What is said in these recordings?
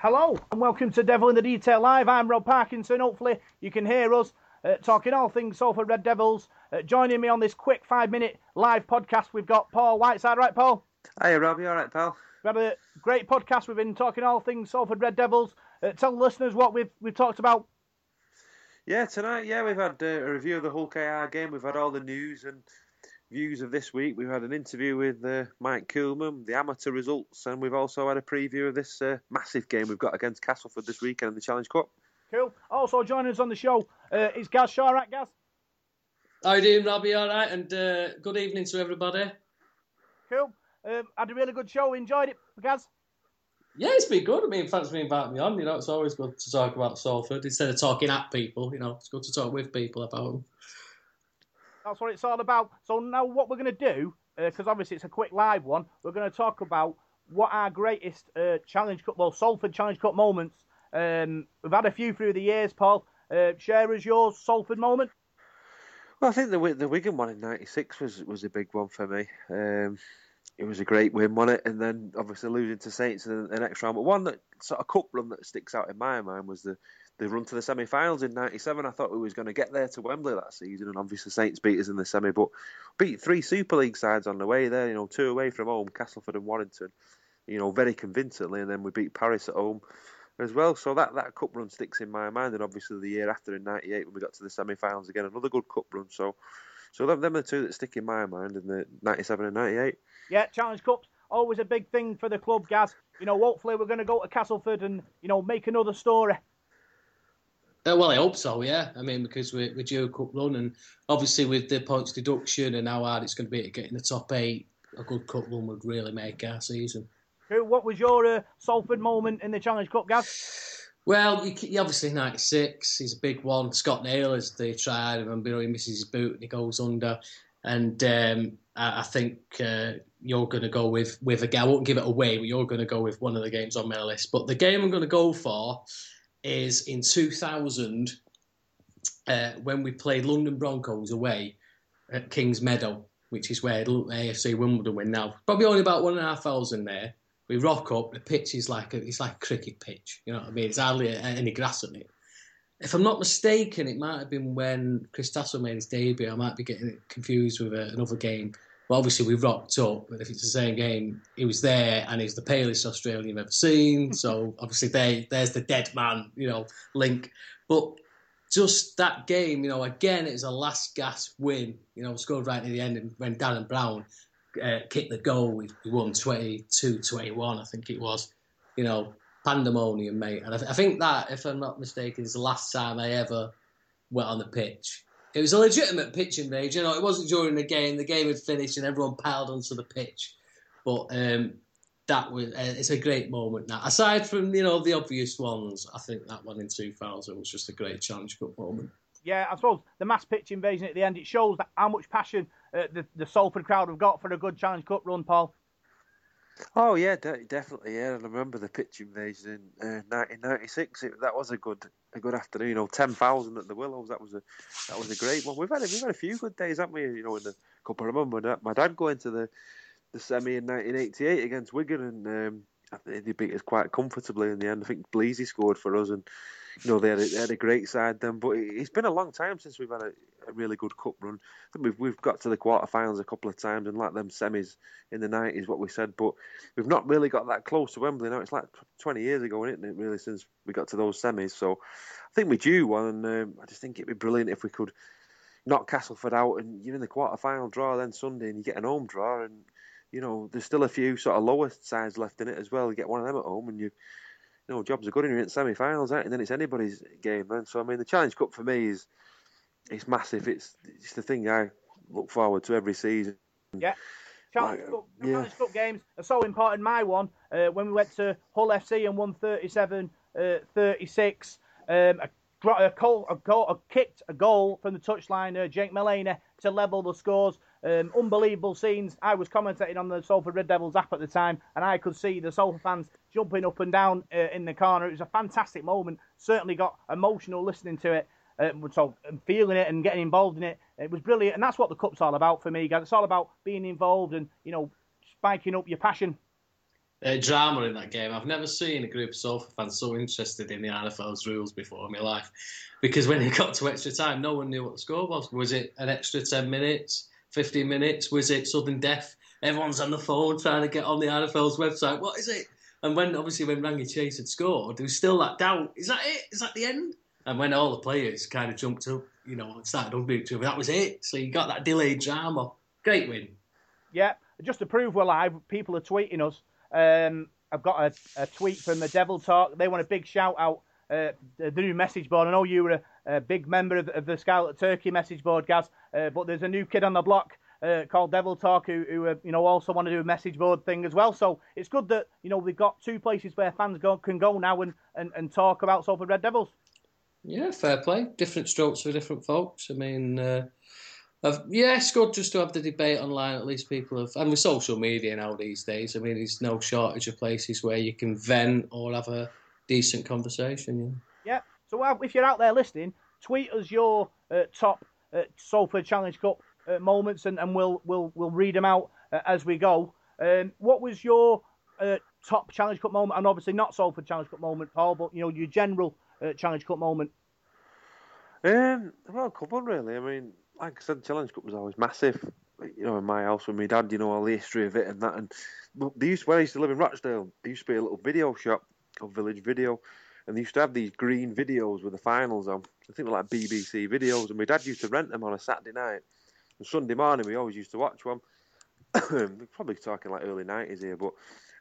Hello and welcome to Devil in the Detail Live. I'm Rob Parkinson. Hopefully you can hear us uh, talking all things Salford Red Devils. Uh, joining me on this quick five minute live podcast, we've got Paul Whiteside. Right, Paul? Hey, Rob. You all right, pal? We have a great podcast. We've been talking all things Salford Red Devils. Uh, tell the listeners what we've we've talked about. Yeah, tonight, yeah, we've had uh, a review of the Hull KR game. We've had all the news and views of this week. We've had an interview with uh, Mike Coulman, the amateur results, and we've also had a preview of this uh, massive game we've got against Castleford this weekend in the Challenge Cup. Cool. Also joining us on the show uh, is Gaz Shaw. Right, Gaz? How you doing, Robbie? All right, and uh, good evening to everybody. Cool. Um, had a really good show. Enjoyed it, Gaz. Yeah, it's been good. I mean, thanks for inviting me on. You know, it's always good to talk about Salford instead of talking at people. You know, it's good to talk with people about them. That's what it's all about. So now, what we're going to do, because uh, obviously it's a quick live one, we're going to talk about what our greatest uh, Challenge Cup, well, Salford Challenge Cup moments. Um, we've had a few through the years, Paul. Uh, share as yours, Salford moment. Well, I think the the Wigan one in '96 was was a big one for me. Um, it was a great win, wasn't it? And then obviously losing to Saints in the next round. But one that sort of cup run that sticks out in my mind was the the run to the semi-finals in '97. I thought we was going to get there to Wembley that season, and obviously Saints beat us in the semi, but beat three Super League sides on the way there. You know, two away from home, Castleford and Warrington. You know, very convincingly, and then we beat Paris at home as well. So that, that cup run sticks in my mind, and obviously the year after in '98 when we got to the semi-finals again, another good cup run. So, so them, them are the two that stick in my mind in the '97 and '98. Yeah, Challenge Cups always a big thing for the club, Gaz. You know, hopefully we're going to go to Castleford and you know make another story. Uh, well, I hope so. Yeah, I mean because we're, we're due a cup run, and obviously with the points deduction and how hard it's going to be to get in the top eight, a good cup run would really make our season. What was your uh, Salford moment in the Challenge Cup, Gaz? Well, you, you obviously '96 is a big one. Scott Naylor's the try. I remember he misses his boot and he goes under, and um, I, I, think uh, you're going to go with with a game. I won't give it away, but you're going to go with one of the games on my list. But the game I'm going to go for is in 2000 uh, when we played London Broncos away at Kings Meadow, which is where AFC Wimbledon win now. Probably only about one and a half thousand there. We rock up. The pitch is like a, it's like a cricket pitch. You know what I mean? It's hardly any grass on it. If I'm not mistaken, it might have been when Chris Tassell made his debut. I might be getting confused with uh, another game. Well, obviously we rocked up, but if it's the same game, he was there and he's the palest Australian you've ever seen. So obviously there, there's the dead man, you know, link. But just that game, you know, again, it was a last gasp win. You know, scored right at the end, and when Darren Brown uh, kicked the goal, we, won 22-21, I think it was. You know, pandemonium, mate. And I, I think that, if I'm not mistaken, is the last time I ever went on the pitch it was a legitimate pitch invasion. You know, it wasn't during the game. The game had finished and everyone piled onto the pitch. But um, that was uh, it's a great moment. Now, aside from you know the obvious ones, I think that one in 2000 was just a great Challenge Cup moment. Yeah, I suppose the mass pitch invasion at the end it shows that how much passion uh, the the Salford crowd have got for a good Challenge Cup run, Paul. Oh yeah, de- definitely. Yeah, and I remember the pitch invasion in uh, 1996. It, that was a good a good afternoon. You know, ten thousand at the Willows. That was a that was a great one. We've had we've had a few good days, haven't we? You know, in the cup. I remember my dad going to the the semi in 1988 against Wigan, and um, they beat us quite comfortably in the end. I think Bleasy scored for us, and you know they had a, great side then. But it's been a long time since we've had a, a really good cup run. I think we've we've got to the quarterfinals a couple of times, and like them semis in the nineties, what we said. But we've not really got that close to Wembley now. It's like 20 years ago, isn't it? Really, since we got to those semis. So I think we're due one, and um, I just think it'd be brilliant if we could knock Castleford out, and you're in the quarter-final draw then Sunday, and you get an home draw, and you know there's still a few sort of lower sides left in it as well. You get one of them at home, and you know, jobs are good in semi-finals, and then it's anybody's game then. So I mean, the Challenge Cup for me is it's massive. It's it's the thing I look forward to every season. Yeah. Challenge, like, Cup, yeah. Challenge Cup games are so important. My one, uh, when we went to Hull FC and won 37 uh, 36, um, a, a, goal, a, goal, a kicked a goal from the touchline, uh, Jake Mullaney, to level the scores. Um, unbelievable scenes. I was commentating on the Salford Red Devils app at the time, and I could see the Salford fans jumping up and down uh, in the corner. It was a fantastic moment. Certainly got emotional listening to it. Uh, so feeling it and getting involved in it, it was brilliant, and that's what the cup's all about for me, guys. It's all about being involved and you know spiking up your passion. uh, drama in that game. I've never seen a group of Salford fans so interested in the RFL's rules before in my life. Because when it got to extra time, no one knew what the score was. Was it an extra 10 minutes, 15 minutes? Was it sudden death? Everyone's on the phone trying to get on the RFL's website. What is it? And when obviously when Rangi Chase had scored, there was still that doubt. Is that it? Is that the end? And when all the players kind of jumped up, you know, started hugging each other, that was it. So you got that delayed drama. Great win. Yeah, just to prove we're live, people are tweeting us. Um, I've got a, a, tweet from the Devil Talk. They want a big shout out. Uh, the new message board. I know you were a, a big member of, of, the Scarlet Turkey message board, Gaz. Uh, but there's a new kid on the block uh, called Devil Talk who, who uh, you know, also want to do a message board thing as well. So it's good that you know we've got two places where fans go, can go now and, and, and talk about Salford Red Devils. Yeah, fair play. Different strokes for different folks. I mean, uh, yeah, it's good just to have the debate online. At least people have, and with social media now these days, I mean, there's no shortage of places where you can vent or have a decent conversation. Yeah. Yeah. So if you're out there listening, tweet us your uh, top uh, Salford Challenge Cup uh, moments, and, and we'll we'll we'll read them out uh, as we go. Um, what was your uh, top Challenge Cup moment, and obviously not Salford Challenge Cup moment, Paul, but you know your general uh, Challenge Cup moment? Um, well, a couple really. I mean, like I said, the Challenge Cup was always massive. You know, in my house with my dad, you know, all the history of it and that. And they used, where I used to live in Rochdale, there used to be a little video shop called Village Video, and they used to have these green videos with the finals on. I think they're like BBC videos, and my dad used to rent them on a Saturday night. And Sunday morning, we always used to watch one. we're probably talking like early 90s here, but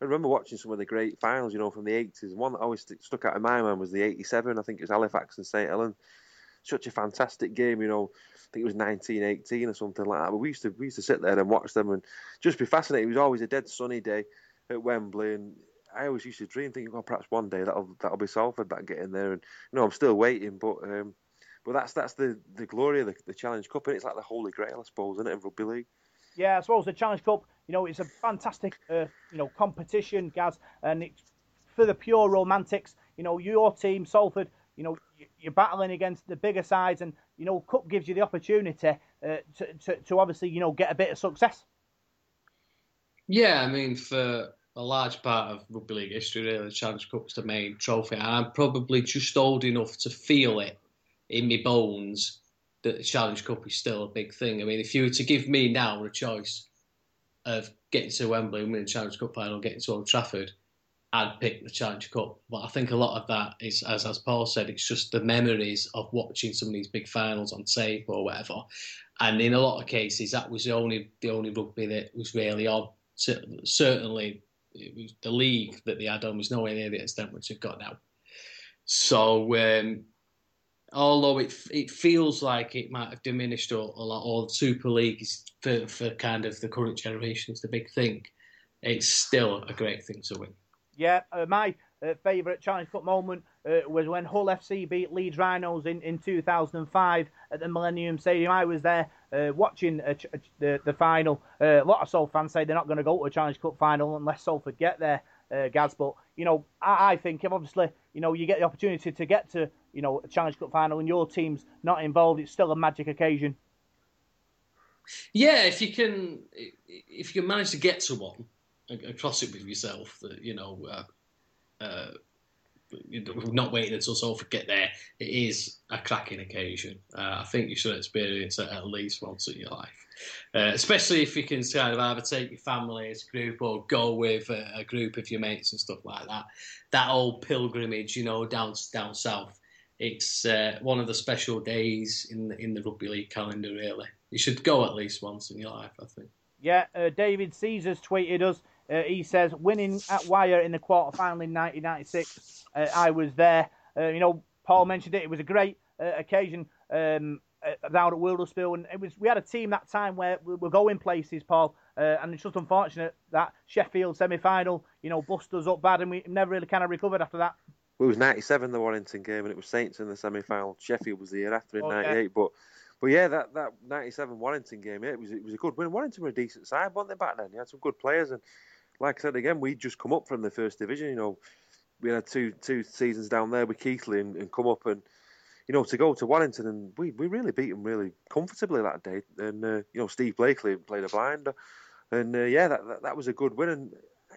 I remember watching some of the great finals, you know, from the 80s. And one that always stuck out in my mind was the 87, I think it was Halifax and St. Helens. Such a fantastic game, you know. I think it was 1918 or something like that. But we used to we used to sit there and watch them and just be fascinated. It was always a dead sunny day at Wembley, and I always used to dream, thinking, "Oh, perhaps one day that'll that'll be Salford that get in there." And you know, I'm still waiting, but um, but that's that's the, the glory of the, the Challenge Cup, and it's like the holy grail, I suppose, isn't it, in rugby league? Yeah, I suppose the Challenge Cup, you know, it's a fantastic, uh, you know, competition, Gaz, and it's for the pure romantics. You know, your team, Salford, you know, you're battling against the bigger sides, and you know, Cup gives you the opportunity uh, to, to, to obviously, you know, get a bit of success. Yeah, I mean, for a large part of rugby league history, really, the Challenge Cup's the main trophy. I'm probably just old enough to feel it in my bones that the Challenge Cup is still a big thing. I mean, if you were to give me now a choice of getting to Wembley and winning the Challenge Cup final, getting to Old Trafford, I'd pick the Challenge Cup. But I think a lot of that is, as as Paul said, it's just the memories of watching some of these big finals on tape or whatever. And in a lot of cases, that was the only the only rugby that was really on. Certainly, it was the league that they had on was nowhere near the extent which they've got now. So um, although it it feels like it might have diminished a, a lot, or Super League is for, for kind of the current generation is the big thing. It's still a great thing to win. Yeah, uh, my uh, favourite Challenge Cup moment uh, was when Hull FC beat Leeds Rhinos in, in 2005 at the Millennium Stadium. I was there uh, watching ch- the, the final. Uh, a lot of Salford fans say they're not going to go to a Challenge Cup final unless Salford get there, uh, Gaz. But, you know, I, I think if obviously, you know, you get the opportunity to get to, you know, a Challenge Cup final and your team's not involved, it's still a magic occasion. Yeah, if you can, if you manage to get to one, across it with yourself that you know, uh, uh, not waiting until Salford get there. It is a cracking occasion. Uh, I think you should experience it at least once in your life, uh, especially if you can kind of either take your family as a group or go with a, a, group of your mates and stuff like that. That old pilgrimage, you know, down down south. It's uh, one of the special days in the, in the rugby league calendar. Really, you should go at least once in your life. I think. Yeah, uh, David Caesars tweeted us uh, he says, winning at Wire in the quarter final in 1996. Uh, I was there. Uh, you know, Paul mentioned it. It was a great uh, occasion um, uh, down at Wilderspool, and it was. We had a team that time where we were going places, Paul, uh, and it's just unfortunate that Sheffield semi-final, you know, bust us up bad, and we never really kind of recovered after that. Well, it was 97 the Warrington game, and it was Saints in the semi-final. Sheffield was the year after in '98, okay. but. But yeah, that, that '97 Warrington game, yeah, it was it was a good win. Warrington were a decent side, weren't they back then? You had some good players, and like I said again, we just come up from the first division. You know, we had two two seasons down there with Keighley and, and come up and you know to go to Warrington and we, we really beat them really comfortably that day. And uh, you know Steve Blakeley played a blinder, and uh, yeah, that, that, that was a good win.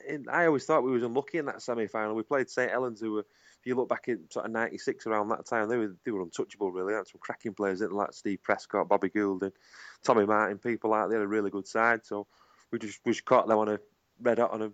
And I always thought we was unlucky in that semi final. We played St Helens, who were, if you look back in sort of '96 around that time, they were they were untouchable really. They had some cracking players, didn't like Steve Prescott, Bobby Goulding, Tommy Martyn, people like they had a really good side. So we just we just caught them on a red hot on a,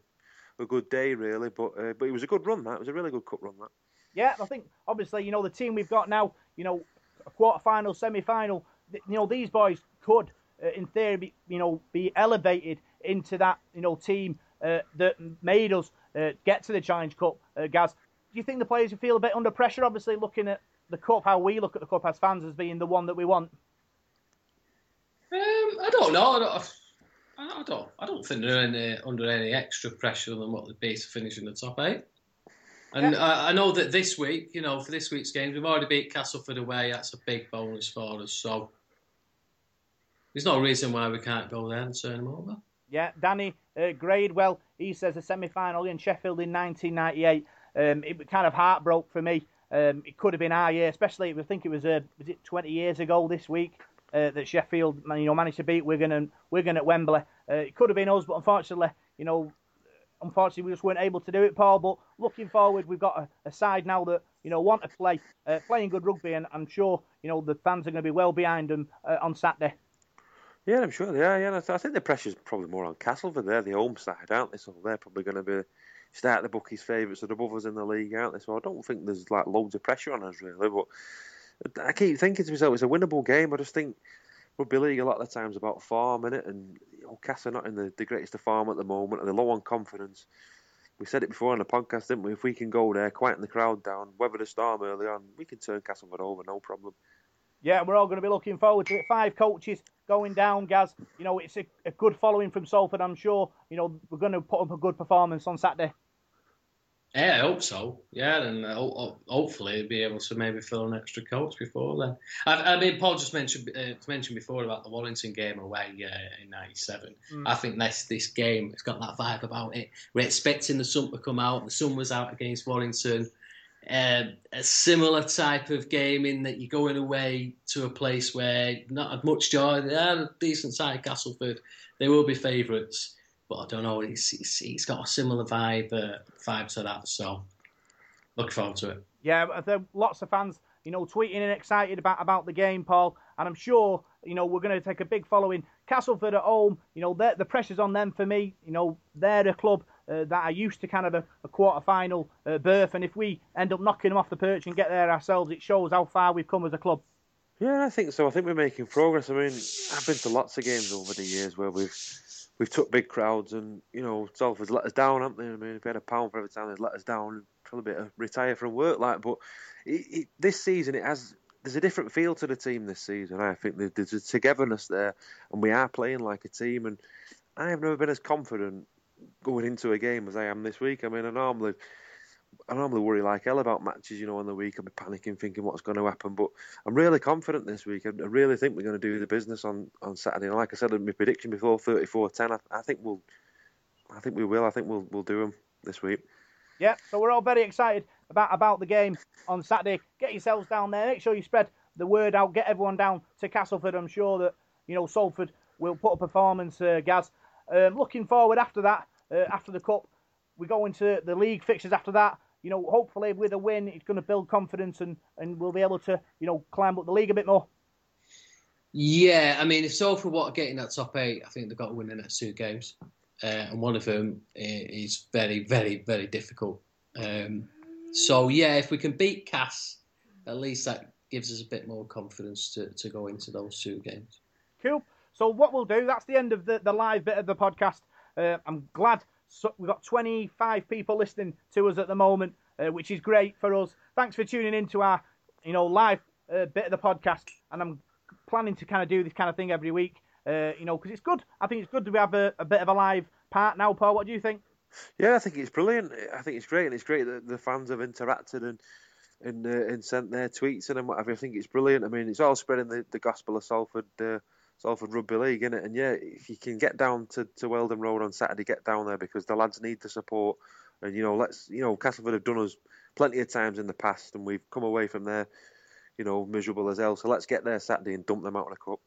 a good day really. But uh, but it was a good run. That it was a really good cup run. That. Yeah, I think obviously you know the team we've got now. You know, a quarter final, semi final. You know these boys could, uh, in theory, be, you know, be elevated into that you know team uh, that made us uh, get to the Challenge Cup. Uh, Gaz, do you think the players feel a bit under pressure? Obviously, looking at the cup, how we look at the cup as fans as being the one that we want. Um, I don't know. I don't, I don't. I don't think they're any, under any extra pressure than what they'd be to finish in the top eight. And yeah. I, I, know that this week, you know, for this week's games, we've already beat Castleford away. That's a big bonus for us. So there's no reason why we can't go there and turn them over. Yeah, Danny uh, Gradewell, he says a semi-final in Sheffield in 1998. Um, it kind of heartbroke for me. Um, it could have been our year, especially I think it was uh, was it 20 years ago this week uh, that Sheffield you know managed to beat Wigan and Wigan at Wembley. Uh, it could have been us, but unfortunately, you know, unfortunately we just weren't able to do it, Paul. But looking forward, we've got a, a side now that you know want to play, uh, playing good rugby, and I'm sure you know the fans are going to be well behind them uh, on Saturday. Yeah, I'm sure they are. Yeah, I think the pressure's probably more on Castleford. They're the home side, aren't they? So they're probably going to be start the bookies' favourites or above us in the league, aren't they? So I don't think there's like loads of pressure on us really. But I keep thinking to myself, it's a winnable game. I just think rugby league a lot of the times about form in it, and you know, Cass are not in the, the greatest of form at the moment, and they're low on confidence. We said it before on the podcast, didn't we? If we can go there, quieten the crowd down, weather the storm early on, we can turn Castleford over, no problem yeah, we're all going to be looking forward to it. Five coaches going down, Gaz. You know, it's a, a good following from Salford, I'm sure. You know, we're going to put up a good performance on Saturday. Yeah, I hope so. Yeah, and uh, hopefully be able to maybe fill an extra coach before then. I, I mean, Paul just mentioned uh, mentioned before about the Warrington game away uh, in '97. Mm. I think this this game it's got that vibe about it. We're expecting the sun to come out. The sun was out against Warrington uh, a similar type of game in that you're going away to a place where not had much joy. They are a decent side, Castleford. They will be favourites, but I don't know. It's, it's, it's got a similar vibe uh, vibe to that. So looking forward to it. Yeah, there are lots of fans, you know, tweeting and excited about about the game, Paul. And I'm sure, you know, we're going to take a big following. Castleford at home, you know, the pressure's on them for me. You know, they're a club uh, that are used to kind of a, a quarter final uh, berth. And if we end up knocking them off the perch and get there ourselves, it shows how far we've come as a club. Yeah, I think so. I think we're making progress. I mean, I've been to lots of games over the years where we've we've took big crowds, and you know, Salford's let us down, haven't they? I mean, if we had a pound for every time they'd let us down, probably of retire from work, like. But it, it, this season, it has. There's a different feel to the team this season. I think there's a togetherness there, and we are playing like a team. And I have never been as confident going into a game as I am this week. I mean, I normally I normally worry like hell about matches, you know, on the week. I'll be panicking, thinking what's going to happen. But I'm really confident this week. I, really think we're going to do the business on, on Saturday. And like I said in my prediction before, 34-10, I, I think we'll, I think we will. I think we'll we'll do them this week. Yeah, so we're all very excited about about the game on Saturday. Get yourselves down there. Make sure you spread the word out. Get everyone down to Castleford. I'm sure that you know Salford will put a performance. Uh, Gaz, um, looking forward after that uh, after the cup. We go into the league fixtures after that. You know, hopefully with a win, it's going to build confidence and, and we'll be able to, you know, climb up the league a bit more. Yeah, I mean, if Salford for what getting that top eight, I think they've got to win the next two games. Uh, and one of them is very, very, very difficult. Um, so, yeah, if we can beat Cass, at least that gives us a bit more confidence to, to go into those two games. Cool. So, what we'll do, that's the end of the, the live bit of the podcast. Uh, I'm glad so we've got 25 people listening to us at the moment, uh, which is great for us. Thanks for tuning in to our, you know, live uh, bit of the podcast, and I'm planning to kind of do this kind of thing every week. Uh, you know, because it's good. I think it's good to have a, a, bit of a live part now, Paul. What do you think? Yeah, I think it's brilliant. I think it's great, and it's great that the fans have interacted and and, uh, and sent their tweets and whatever. I think it's brilliant. I mean, it's all spreading the, the gospel of Salford uh, Salford Rugby League, in it. And yeah, if you can get down to, to Wheldon Road on Saturday, get down there because the lads need the support. And you know, let's you know, Castleford have done us plenty of times in the past, and we've come away from there, you know, miserable as hell. So let's get there Saturday and dump them out of the cup.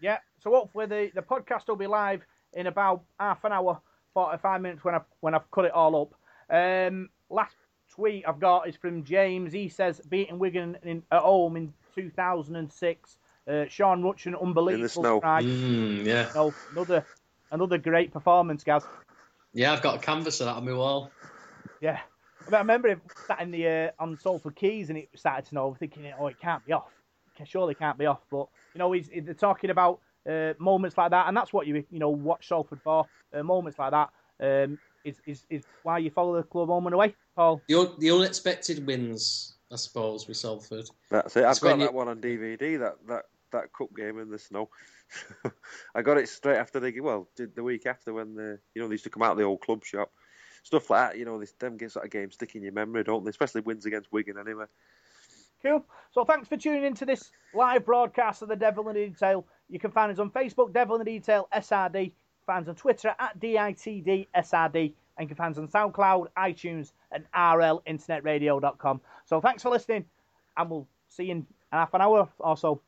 Yeah. So hopefully the the podcast will be live in about half an hour 45 minutes when I've when I've cut it all up. Um, last tweet I've got is from James. He says beating Wigan in, at home in 2006. Uh, Sean Rutchin, unbelievable strike. Mm, yeah. No, another another great performance, guys. Yeah, I've got a canvas of that on my wall. Yeah. I remember him sat in the uh, on Salford Quays and it started to snow, thinking, oh, it can't be off. It surely can't be off. But you know, he's they're talking about uh, moments like that, and that's what you you know watch Salford for. Uh, moments like that um, is, is is why you follow the club home and away, Paul. The, the unexpected wins, I suppose, with Salford. That's it. I've got that you... one on DVD. That that that cup game in the snow. I got it straight after the well, the week after when the you know they used to come out of the old club shop, stuff like that. You know, this them sort of games stick in your memory, don't they? Especially wins against Wigan, anyway. Cool. So thanks for tuning into this live broadcast of the Devil in the Detail. You can find us on Facebook, Devil in the Detail SRD. Find us on Twitter at DITD SRD. And you can find us on SoundCloud, iTunes, and RLInternetRadio.com. So thanks for listening, and we'll see you in half an hour or so.